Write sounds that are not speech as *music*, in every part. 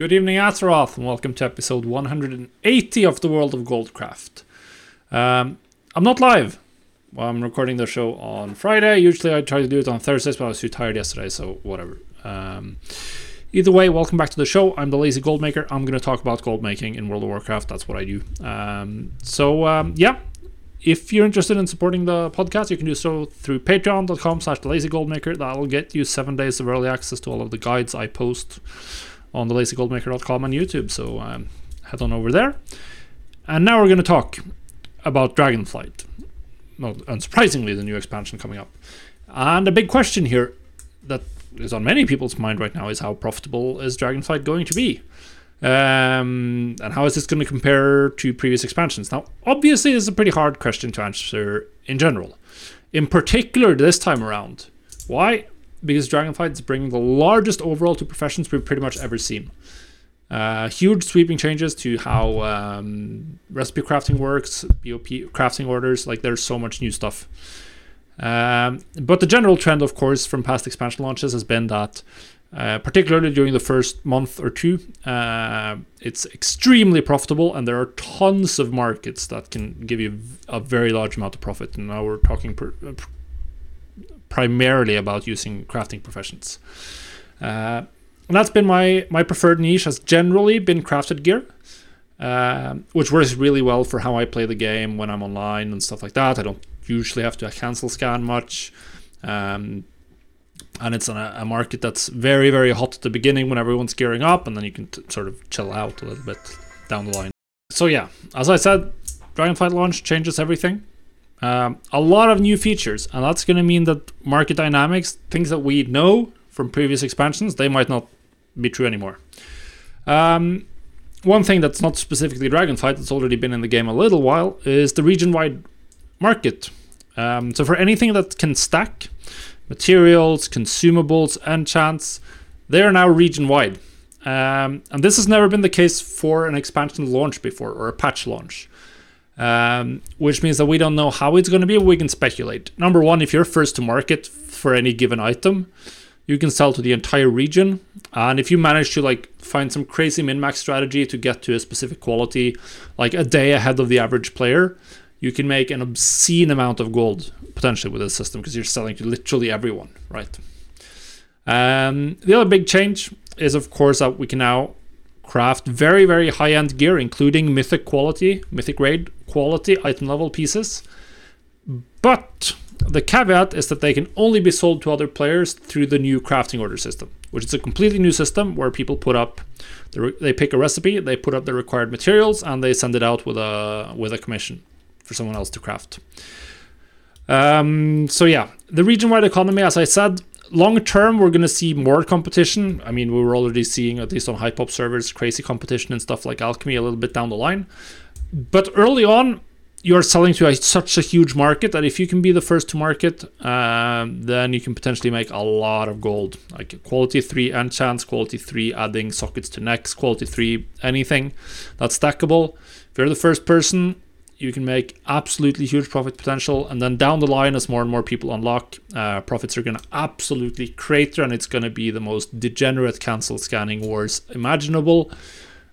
Good evening, Azeroth, and welcome to episode 180 of the World of Goldcraft. Um, I'm not live. Well, I'm recording the show on Friday. Usually I try to do it on Thursdays, but I was too tired yesterday, so whatever. Um, either way, welcome back to the show. I'm the Lazy Goldmaker. I'm going to talk about gold making in World of Warcraft. That's what I do. Um, so, um, yeah, if you're interested in supporting the podcast, you can do so through patreon.com slash the lazy goldmaker. That'll get you seven days of early access to all of the guides I post on the lazygoldmaker.com on YouTube. So um, head on over there. And now we're going to talk about Dragonflight. Well, unsurprisingly, the new expansion coming up. And a big question here that is on many people's mind right now is how profitable is Dragonflight going to be? Um, and how is this going to compare to previous expansions? Now, obviously, this is a pretty hard question to answer in general. In particular, this time around. Why? Because Dragonflight is bringing the largest overall to professions we've pretty much ever seen. Uh, huge sweeping changes to how um, recipe crafting works, BOP crafting orders. Like, there's so much new stuff. Um, but the general trend, of course, from past expansion launches has been that uh, particularly during the first month or two. Uh, it's extremely profitable, and there are tons of markets that can give you a very large amount of profit. And now we're talking pr- primarily about using crafting professions. Uh, and that's been my my preferred niche. Has generally been crafted gear. Uh, which works really well for how I play the game when I'm online and stuff like that. I don't usually have to cancel scan much. Um, and it's a, a, market that's very very hot at the beginning when everyone's gearing up and then you can t- sort of chill out a little bit down the line so yeah as i said dragonflight launch changes everything um, a lot of new features and that's going to mean that market dynamics things that we know from previous expansions they might not be true anymore um, one thing that's not specifically dragonflight that's already been in the game a little while is the region-wide market um, so for anything that can stack materials, consumables, enchants, they are now region wide. Um, and this has never been the case for an expansion launch before or a patch launch. Um, which means that we don't know how it's going to be, we can speculate. Number one, if you're first to market for any given item, you can sell to the entire region. And if you manage to like find some crazy min-max strategy to get to a specific quality, like a day ahead of the average player, you can make an obscene amount of gold potentially with this system because you're selling to literally everyone, right? Um, the other big change is, of course, that we can now craft very, very high end gear, including mythic quality, mythic grade quality item level pieces. But the caveat is that they can only be sold to other players through the new crafting order system, which is a completely new system where people put up, they pick a recipe, they put up the required materials, and they send it out with a with a commission for someone else to craft. Um, so yeah, the region-wide economy, as I said, long term we're going to see more competition. I mean, we were already seeing at least on high pop servers crazy competition and stuff like alchemy a little bit down the line. But early on, you're selling to a, such a huge market that if you can be the first to market, uh, then you can potentially make a lot of gold. Like quality three enchants, quality three adding sockets to necks, quality three anything that's stackable. If you're the first person, you can make absolutely huge profit potential. And then down the line, as more and more people unlock, uh, profits are going to absolutely crater, and it's going to be the most degenerate cancel scanning wars imaginable.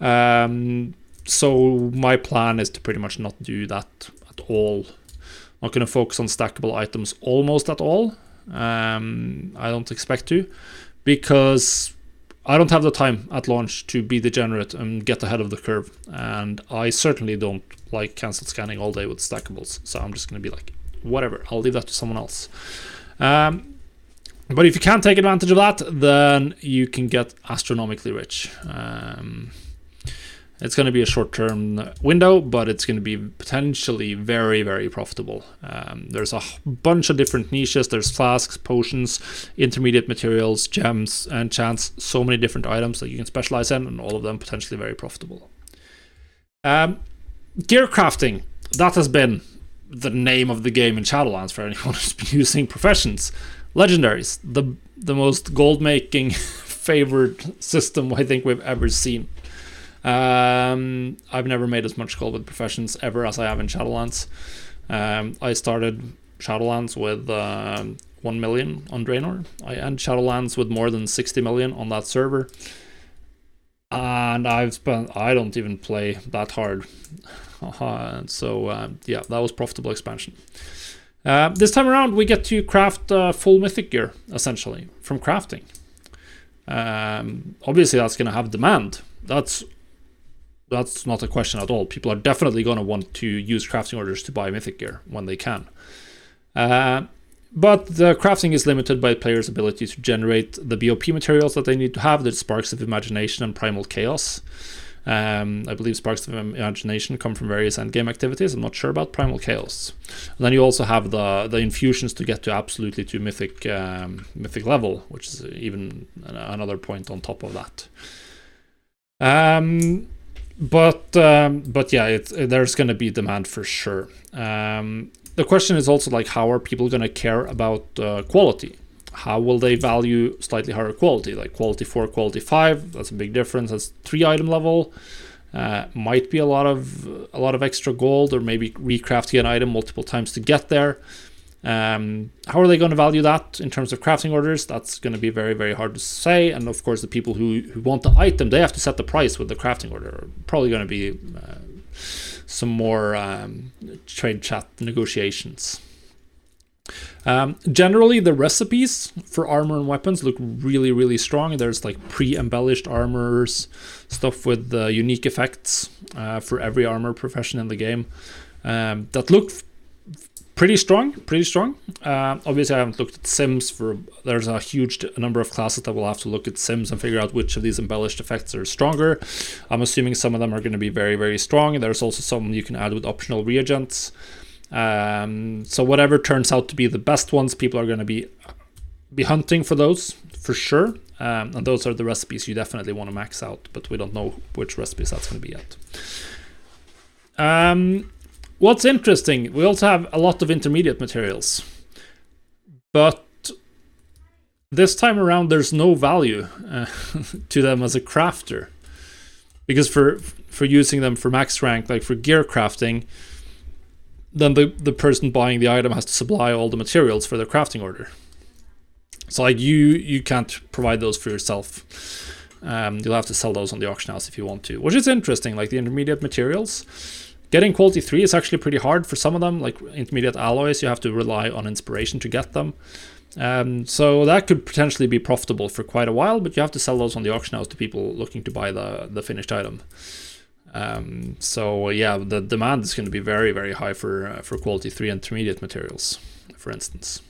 Um, so my plan is to pretty much not do that at all. I'm not going to focus on stackable items almost at all. Um, I don't expect to, because I don't have the time at launch to be degenerate and get ahead of the curve, and I certainly don't like cancel scanning all day with stackables. So I'm just going to be like, whatever, I'll leave that to someone else. Um, but if you can't take advantage of that, then you can get astronomically rich. Um, it's going to be a short term window, but it's going to be potentially very, very profitable. Um, there's a bunch of different niches. There's flasks, potions, intermediate materials, gems, enchants, so many different items that you can specialize in, and all of them potentially very profitable. Um, gear crafting, that has been the name of the game in Shadowlands for anyone *laughs* who's been using professions. Legendaries, the the most gold making *laughs* favored system I think we've ever seen. Um, I've never made as much gold with professions ever as I have in Shadowlands. Um, I started Shadowlands with uh, 1 million on Draenor. I end Shadowlands with more than 60 million on that server. Uh, and I've spent I don't even play that hard. *laughs* Uh, so um, yeah, that was profitable expansion. Uh, this time around, we get to craft uh, full mythic gear essentially from crafting. Um, obviously, that's going to have demand. That's that's not a question at all. People are definitely going to want to use crafting orders to buy mythic gear when they can. Uh, but the crafting is limited by players' ability to generate the BOP materials that they need to have, the sparks of imagination and primal chaos. Um, I believe sparks of imagination come from various endgame activities. I'm not sure about primal chaos. And then you also have the the infusions to get to absolutely to mythic um, mythic level, which is even another point on top of that. Um, but um, but yeah, it, there's going to be demand for sure. Um, the question is also like, how are people going to care about uh, quality? How will they value slightly higher quality, like quality four, quality five? That's a big difference. That's three item level. Uh, might be a lot of a lot of extra gold, or maybe recrafting an item multiple times to get there. Um, how are they going to value that in terms of crafting orders? That's going to be very, very hard to say. And of course, the people who, who want the item, they have to set the price with the crafting order. Probably going to be uh, some more um, trade chat negotiations. Um, generally, the recipes for armor and weapons look really, really strong. There's like pre-embellished armors, stuff with uh, unique effects uh, for every armor profession in the game um, that look pretty strong, pretty strong. Uh, obviously, I haven't looked at Sims for. There's a huge number of classes that will have to look at Sims and figure out which of these embellished effects are stronger. I'm assuming some of them are going to be very, very strong. There's also some you can add with optional reagents. Um, so whatever turns out to be the best ones, people are going to be be hunting for those for sure. Um, and those are the recipes you definitely want to max out, but we don't know which recipes that's going to be yet. Um, What's interesting, we also have a lot of intermediate materials, but this time around there's no value uh, *laughs* to them as a crafter. Because for for using them for max rank like for gear crafting then the the person buying the item has to supply all the materials for their crafting order. So like you you can't provide those for yourself. Um, you'll have to sell those on the auction house if you want to which is interesting like the intermediate materials Getting quality 3 is actually pretty hard for some of them, like intermediate alloys, you have to rely on inspiration to get them. Um, so that could potentially be profitable for quite a while, but you have to sell those on the auction house to people looking to buy the, the finished item. Um, so yeah, the demand is going to be very, very high for, uh, for quality 3 intermediate materials, for instance.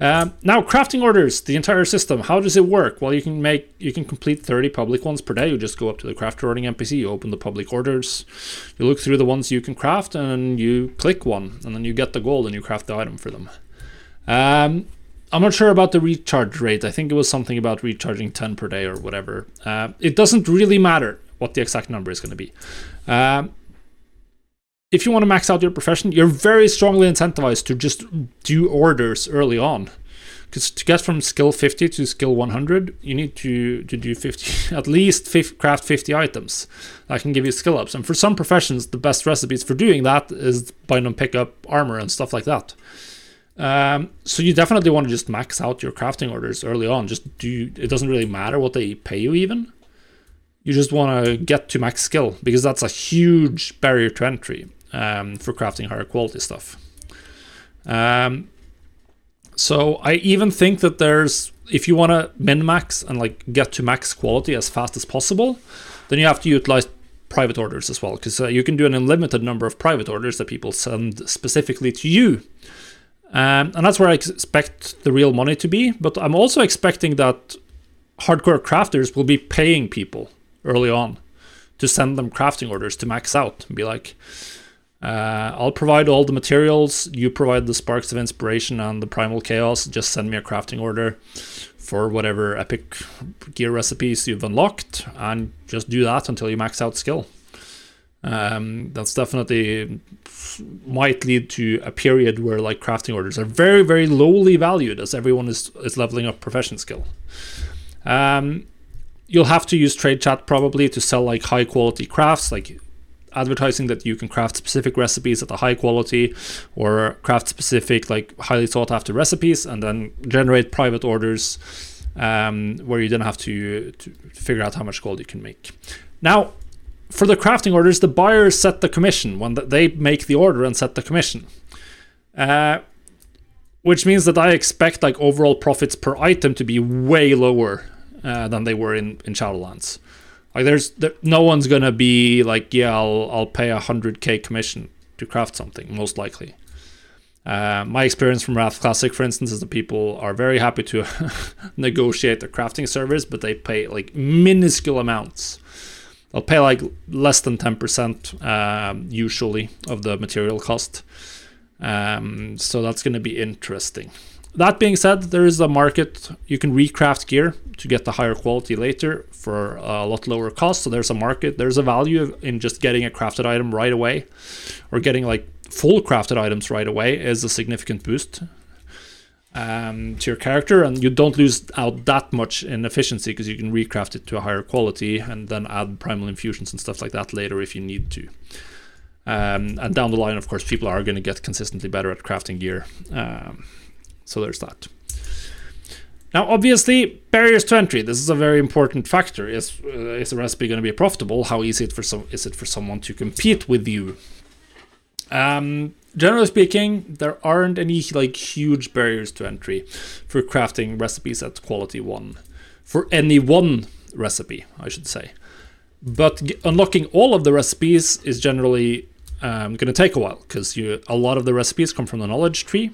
Um, now, crafting orders, the entire system. How does it work? Well, you can make you can complete 30 public ones per day. You just go up to the craft ordering NPC, you open the public orders, you look through the ones you can craft, and you click one, and then you get the gold and you craft the item for them. Um, I'm not sure about the recharge rate. I think it was something about recharging 10 per day or whatever. Uh, it doesn't really matter what the exact number is going to be. Um, if you want to max out your profession, you're very strongly incentivized to just do orders early on. Because to get from skill 50 to skill 100, you need to, to do 50, *laughs* at least 50, craft 50 items that can give you skill ups. And for some professions, the best recipes for doing that is bind and pick up armor and stuff like that. Um, so you definitely want to just max out your crafting orders early on. Just do it doesn't really matter what they pay you even. You just want to get to max skill because that's a huge barrier to entry um, for crafting higher quality stuff. Um, so I even think that there's if you want to min max and like get to max quality as fast as possible, then you have to utilize private orders as well because uh, you can do an unlimited number of private orders that people send specifically to you. Um, and that's where I expect the real money to be. But I'm also expecting that hardcore crafters will be paying people early on to send them crafting orders to max out and be like, uh, I'll provide all the materials. You provide the sparks of inspiration and the primal chaos. Just send me a crafting order for whatever epic gear recipes you've unlocked, and just do that until you max out skill. Um, that's definitely might lead to a period where like crafting orders are very very lowly valued as everyone is is leveling up profession skill. Um, you'll have to use trade chat probably to sell like high quality crafts like advertising that you can craft specific recipes at a high quality or craft specific like highly sought after recipes and then generate private orders um, where you then have to, to figure out how much gold you can make. Now, for the crafting orders, the buyers set the commission when they make the order and set the commission. Uh, which means that I expect like overall profits per item to be way lower uh, than they were in in Shadowlands. Like there's there, no one's gonna be like yeah I'll I'll pay a hundred k commission to craft something most likely. Uh, my experience from Wrath Classic, for instance, is that people are very happy to *laughs* negotiate their crafting service, but they pay like minuscule amounts. They'll pay like less than 10% um, usually of the material cost. Um, so that's going to be interesting. That being said, there is a market. You can recraft gear to get the higher quality later for a lot lower cost. So there's a market. There's a value in just getting a crafted item right away, or getting like full crafted items right away is a significant boost um, to your character, and you don't lose out that much in efficiency because you can recraft it to a higher quality and then add primal infusions and stuff like that later if you need to. Um, and down the line, of course, people are going to get consistently better at crafting gear. Um, so there's that. Now, obviously, barriers to entry. This is a very important factor. Is uh, is the recipe going to be profitable? How easy it for some is it for someone to compete with you? Um, generally speaking, there aren't any like huge barriers to entry for crafting recipes at quality one. For any one recipe, I should say. But unlocking all of the recipes is generally um, going to take a while because you a lot of the recipes come from the knowledge tree,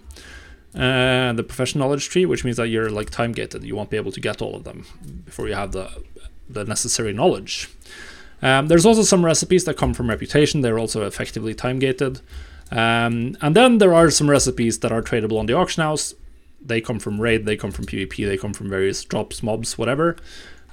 uh, the professional knowledge tree, which means that you're like time gated. You won't be able to get all of them before you have the the necessary knowledge. Um, there's also some recipes that come from reputation. They're also effectively time gated. Um, and then there are some recipes that are tradable on the auction house. They come from raid, they come from PvP, they come from various drops, mobs, whatever.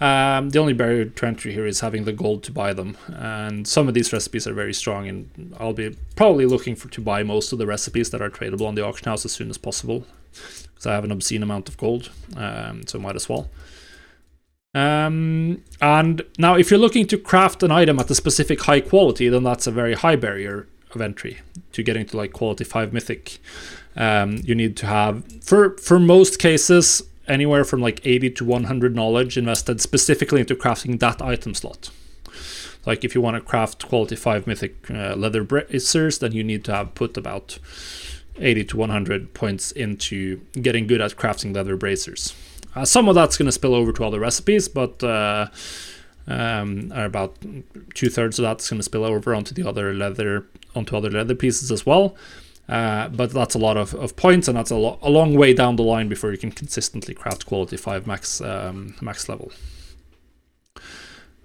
Um, the only barrier to entry here is having the gold to buy them, and some of these recipes are very strong. And I'll be probably looking for to buy most of the recipes that are tradable on the auction house as soon as possible, because I have an obscene amount of gold, um, so might as well. Um, and now, if you're looking to craft an item at a specific high quality, then that's a very high barrier of entry to getting to like quality five mythic. Um, you need to have for for most cases anywhere from like 80 to 100 knowledge invested specifically into crafting that item slot. Like if you want to craft quality 5 mythic uh, leather bracers, then you need to have put about 80 to 100 points into getting good at crafting leather bracers. Uh, some of that's going to spill over to other recipes, but uh, um, about two thirds of that's going to spill over onto the other leather onto other leather pieces as well. Uh, but that's a lot of, of points, and that's a, lo- a long way down the line before you can consistently craft quality five max um, max level.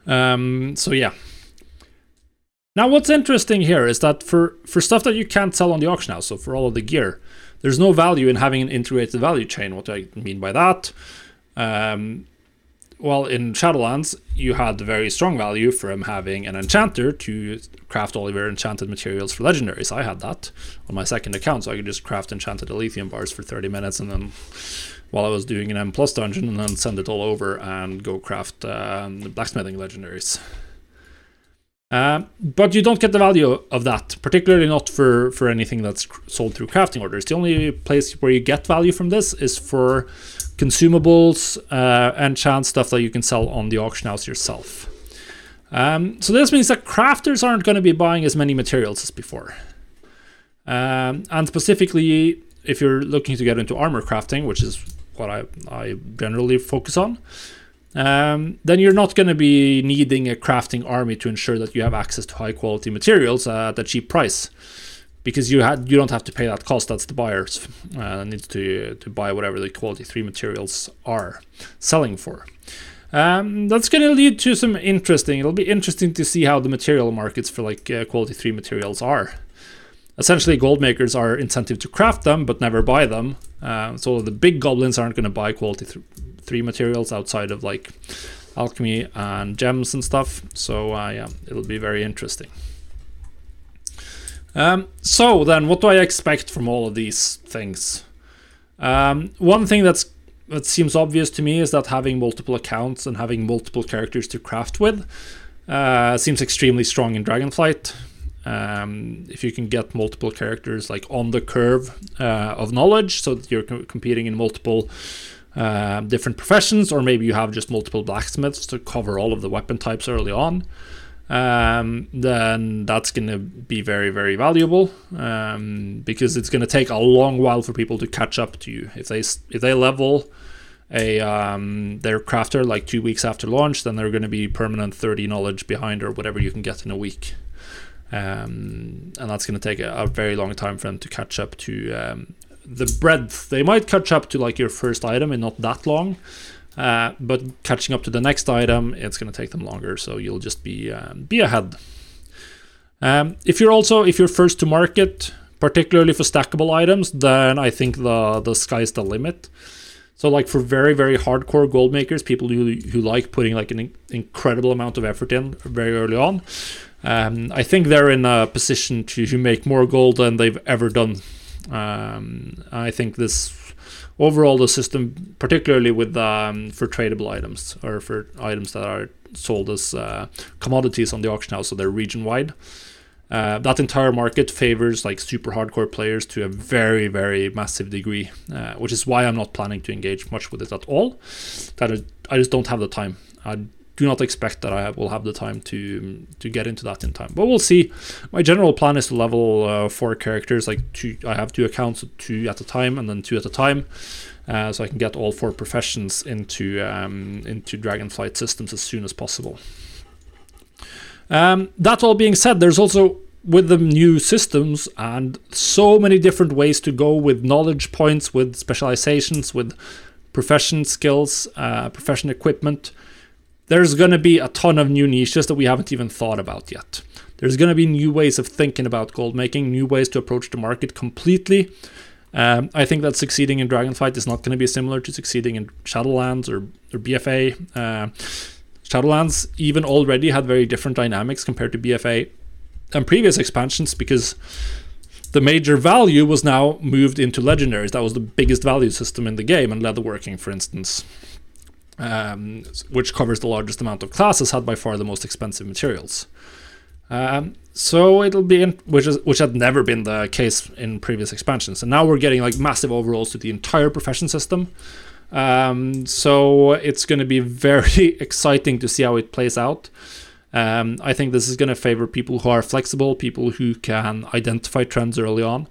Um, so yeah. Now, what's interesting here is that for for stuff that you can't sell on the auction house, so for all of the gear, there's no value in having an integrated value chain. What do I mean by that? Um, well, in Shadowlands, you had very strong value from having an enchanter to craft all of your enchanted materials for legendaries. I had that on my second account, so I could just craft enchanted Elethium bars for 30 minutes and then while I was doing an M plus dungeon and then send it all over and go craft um, blacksmithing legendaries. Uh, but you don't get the value of that, particularly not for, for anything that's sold through crafting orders. The only place where you get value from this is for consumables uh, and chance stuff that you can sell on the auction house yourself. Um, so this means that crafters aren't going to be buying as many materials as before. Um, and specifically, if you're looking to get into armor crafting, which is what I, I generally focus on, um, then you're not going to be needing a crafting army to ensure that you have access to high quality materials at a cheap price because you had you don't have to pay that cost. That's the buyers uh, needs to to buy whatever the quality three materials are selling for. Um, that's going to lead to some interesting. It'll be interesting to see how the material markets for like uh, quality three materials are. Essentially, gold makers are incentive to craft them but never buy them. Uh, so the big goblins aren't going to buy quality th- three materials outside of like alchemy and gems and stuff. So uh, yeah, it'll be very interesting. Um, so then, what do I expect from all of these things? Um, one thing that's that seems obvious to me is that having multiple accounts and having multiple characters to craft with uh, seems extremely strong in Dragonflight. Um, if you can get multiple characters like on the curve uh, of knowledge, so that you're co- competing in multiple uh, different professions, or maybe you have just multiple blacksmiths to cover all of the weapon types early on. Um, then that's going to be very, very valuable um, because it's going to take a long while for people to catch up to you. If they if they level a um, their crafter like two weeks after launch, then they're going to be permanent 30 knowledge behind or whatever you can get in a week. Um, and that's going to take a, a, very long time for them to catch up to um, the breadth. They might catch up to like your first item in not that long, uh, but catching up to the next item, it's going to take them longer. So you'll just be um, be ahead. Um, if you're also if you're first to market, particularly for stackable items, then I think the the sky's the limit. So like for very very hardcore gold makers, people who who like putting like an incredible amount of effort in very early on, um, I think they're in a position to, to make more gold than they've ever done. Um, I think this overall the system, particularly with um, for tradable items or for items that are sold as uh, commodities on the auction house, so they're region wide. Uh, that entire market favors like super hardcore players to a very very massive degree uh, which is why i'm not planning to engage much with it at all that is, i just don't have the time i do not expect that i will have the time to to get into that in time but we'll see my general plan is to level uh, four characters like two i have two accounts two at a time and then two at a time uh, so i can get all four professions into um, into dragonflight systems as soon as possible um, that all being said, there's also with the new systems and so many different ways to go with knowledge points, with specializations, with profession skills, uh, profession equipment. There's going to be a ton of new niches that we haven't even thought about yet. There's going to be new ways of thinking about gold making, new ways to approach the market completely. Um, I think that succeeding in Dragonflight is not going to be similar to succeeding in Shadowlands or, or BFA. Uh, Shadowlands even already had very different dynamics compared to BFA and previous expansions because the major value was now moved into legendaries. That was the biggest value system in the game, and leatherworking, for instance, um, which covers the largest amount of classes, had by far the most expensive materials. Um, so it'll be in, which is which had never been the case in previous expansions, and now we're getting like massive overhauls to the entire profession system. Um, so it's going to be very *laughs* exciting to see how it plays out. Um, I think this is going to favor people who are flexible, people who can identify trends early on.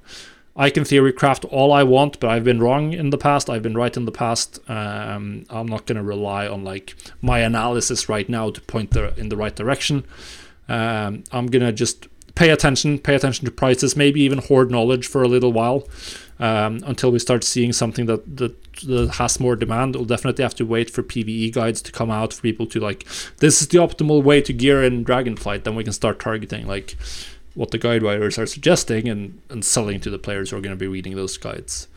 I can theory craft all I want, but I've been wrong in the past. I've been right in the past. Um, I'm not going to rely on like my analysis right now to point the, in the right direction. Um, I'm going to just pay attention, pay attention to prices, maybe even hoard knowledge for a little while um, until we start seeing something that, that, that has more demand. We'll definitely have to wait for PVE guides to come out for people to like, this is the optimal way to gear in Dragonflight. Then we can start targeting like what the guide writers are suggesting and, and selling to the players who are going to be reading those guides.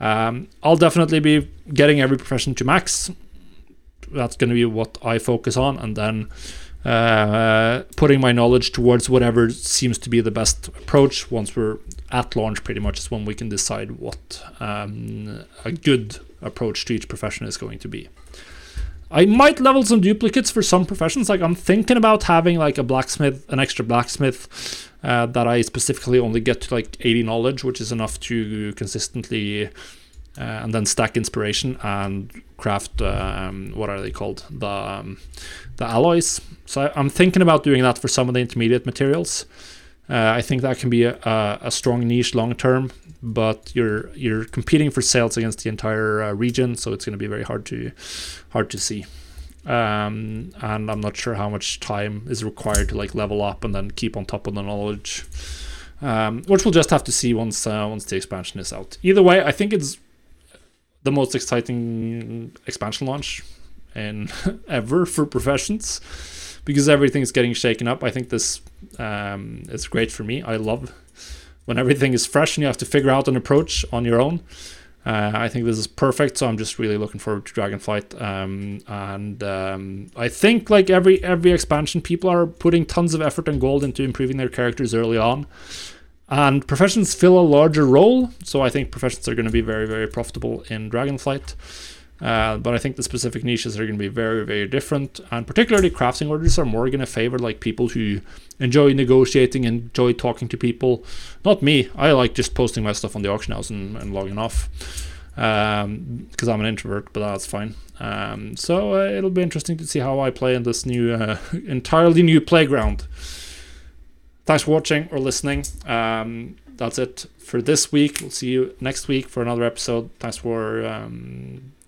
Um, I'll definitely be getting every profession to max. That's going to be what I focus on, and then uh, putting my knowledge towards whatever seems to be the best approach once we're at launch pretty much is when we can decide what um, a good approach to each profession is going to be. I might level some duplicates for some professions. Like I'm thinking about having like a blacksmith, an extra blacksmith uh, that I specifically only get to like 80 knowledge, which is enough to consistently uh, and then stack inspiration and craft um, what are they called the um, the alloys. So I'm thinking about doing that for some of the intermediate materials. Uh, I think that can be a, a strong niche long term, but you're you're competing for sales against the entire uh, region, so it's going to be very hard to hard to see. Um, and I'm not sure how much time is required to like level up and then keep on top of the knowledge, um, which we'll just have to see once uh, once the expansion is out. Either way, I think it's the most exciting expansion launch in *laughs* ever for professions because everything's getting shaken up. I think this um, is great for me. I love when everything is fresh and you have to figure out an approach on your own. Uh, I think this is perfect, so I'm just really looking forward to Dragonflight. Um, and um, I think like every every expansion, people are putting tons of effort and gold into improving their characters early on. And professions fill a larger role, so I think professions are going to be very, very profitable in Dragonflight. Uh, but I think the specific niches are going to be very, very different, and particularly crafting orders are more going to favor like people who enjoy negotiating, enjoy talking to people. Not me. I like just posting my stuff on the auction house and, and logging off. because I'm an introvert, but that's fine. Um, so uh, it'll be interesting to see how I play in this new, uh, *laughs* entirely new playground. Thanks for watching or listening. Um, that's it for this week. We'll see you next week for another episode. Thanks for um,